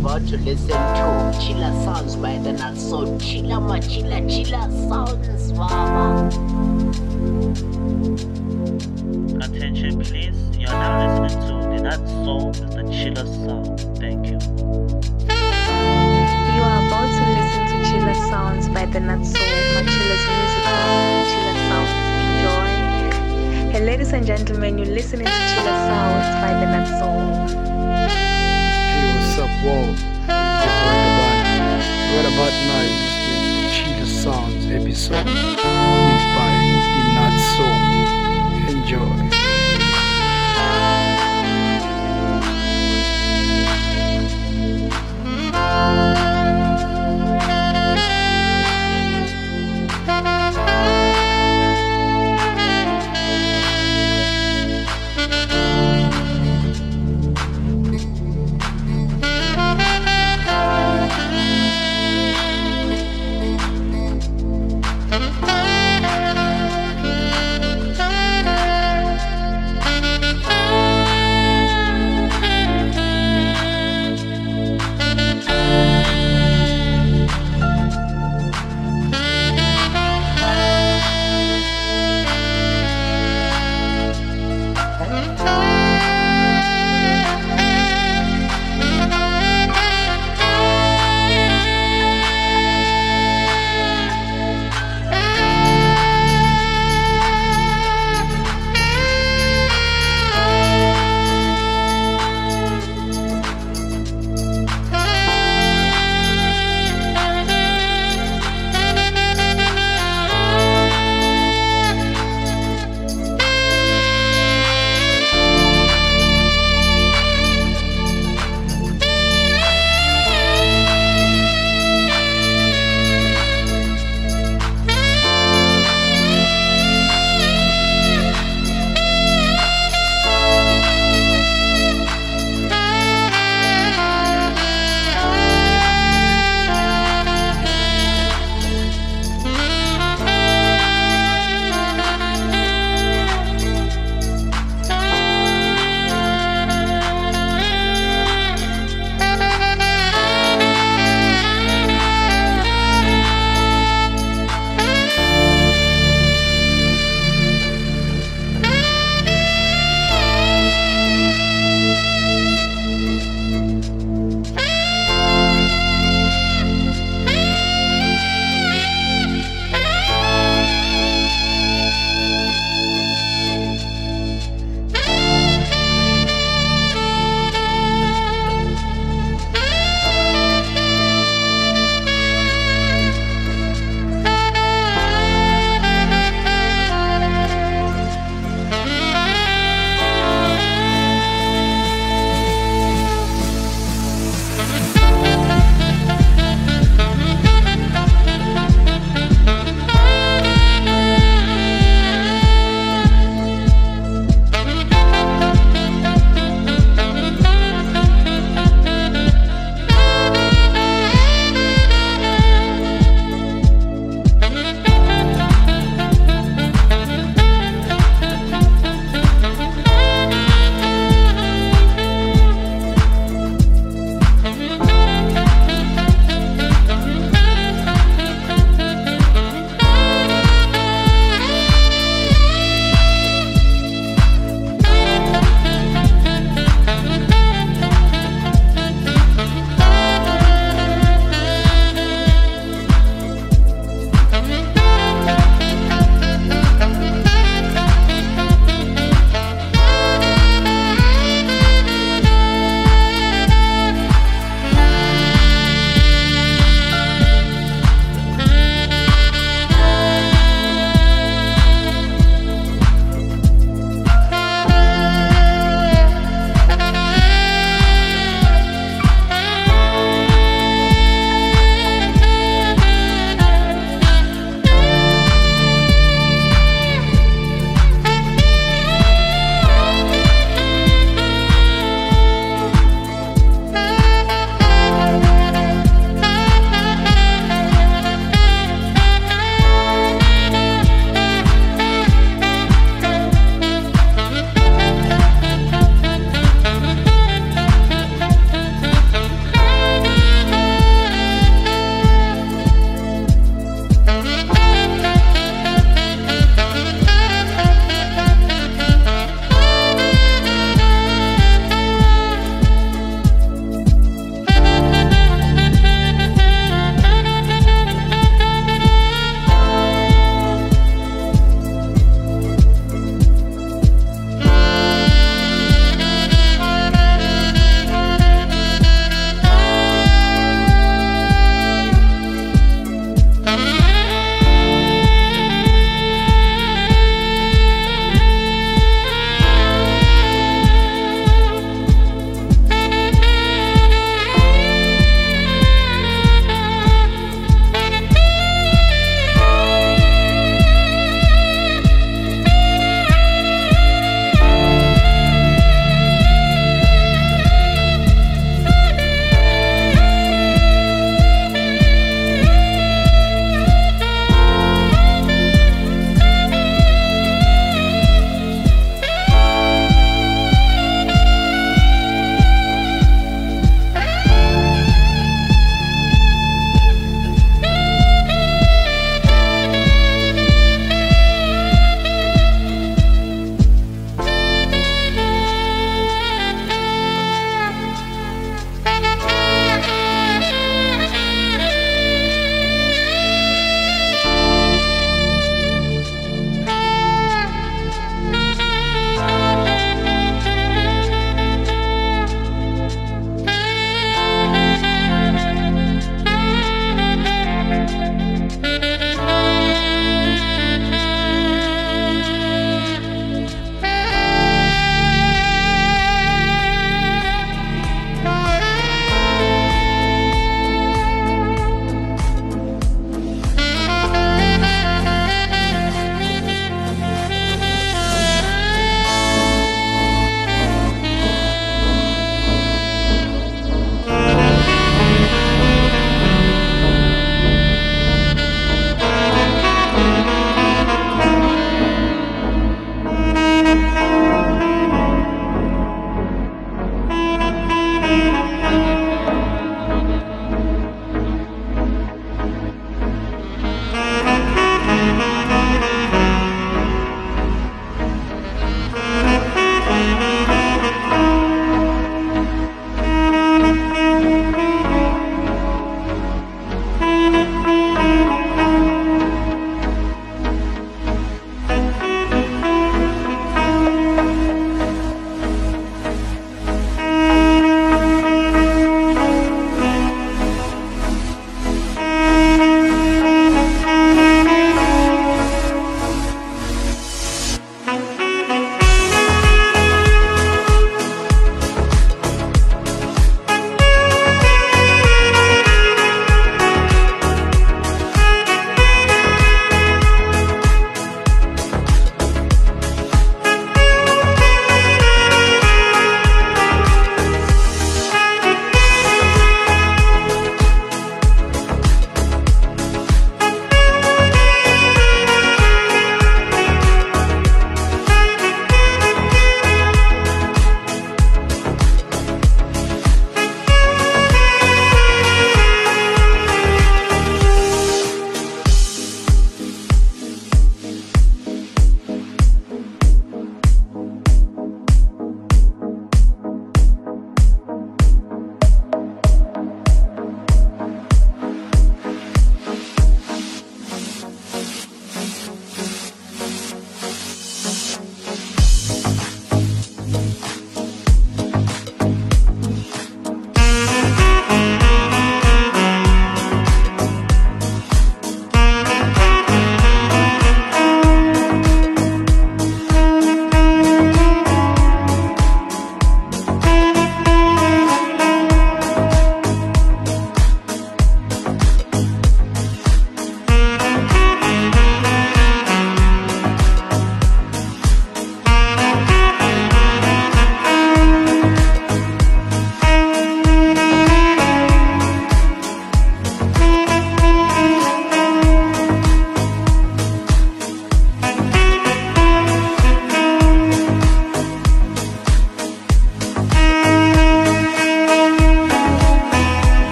about to listen to Chillas Sounds by the Nut So Chiller Ma Chiller Chillas Sounds Mama. Attention please, you are now listening to the Not Soul with the Chiller Sound. Thank you. You are about to listen to Chillas Sounds by DeNutzSoul, Machilla's musical Chillas Sounds. Enjoy. Hey, ladies and gentlemen, you're listening to Chillas Sounds by the Nut Soul. Up, your boy Dabana. Right about listening to Cheetah Sounds episode mixed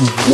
嗯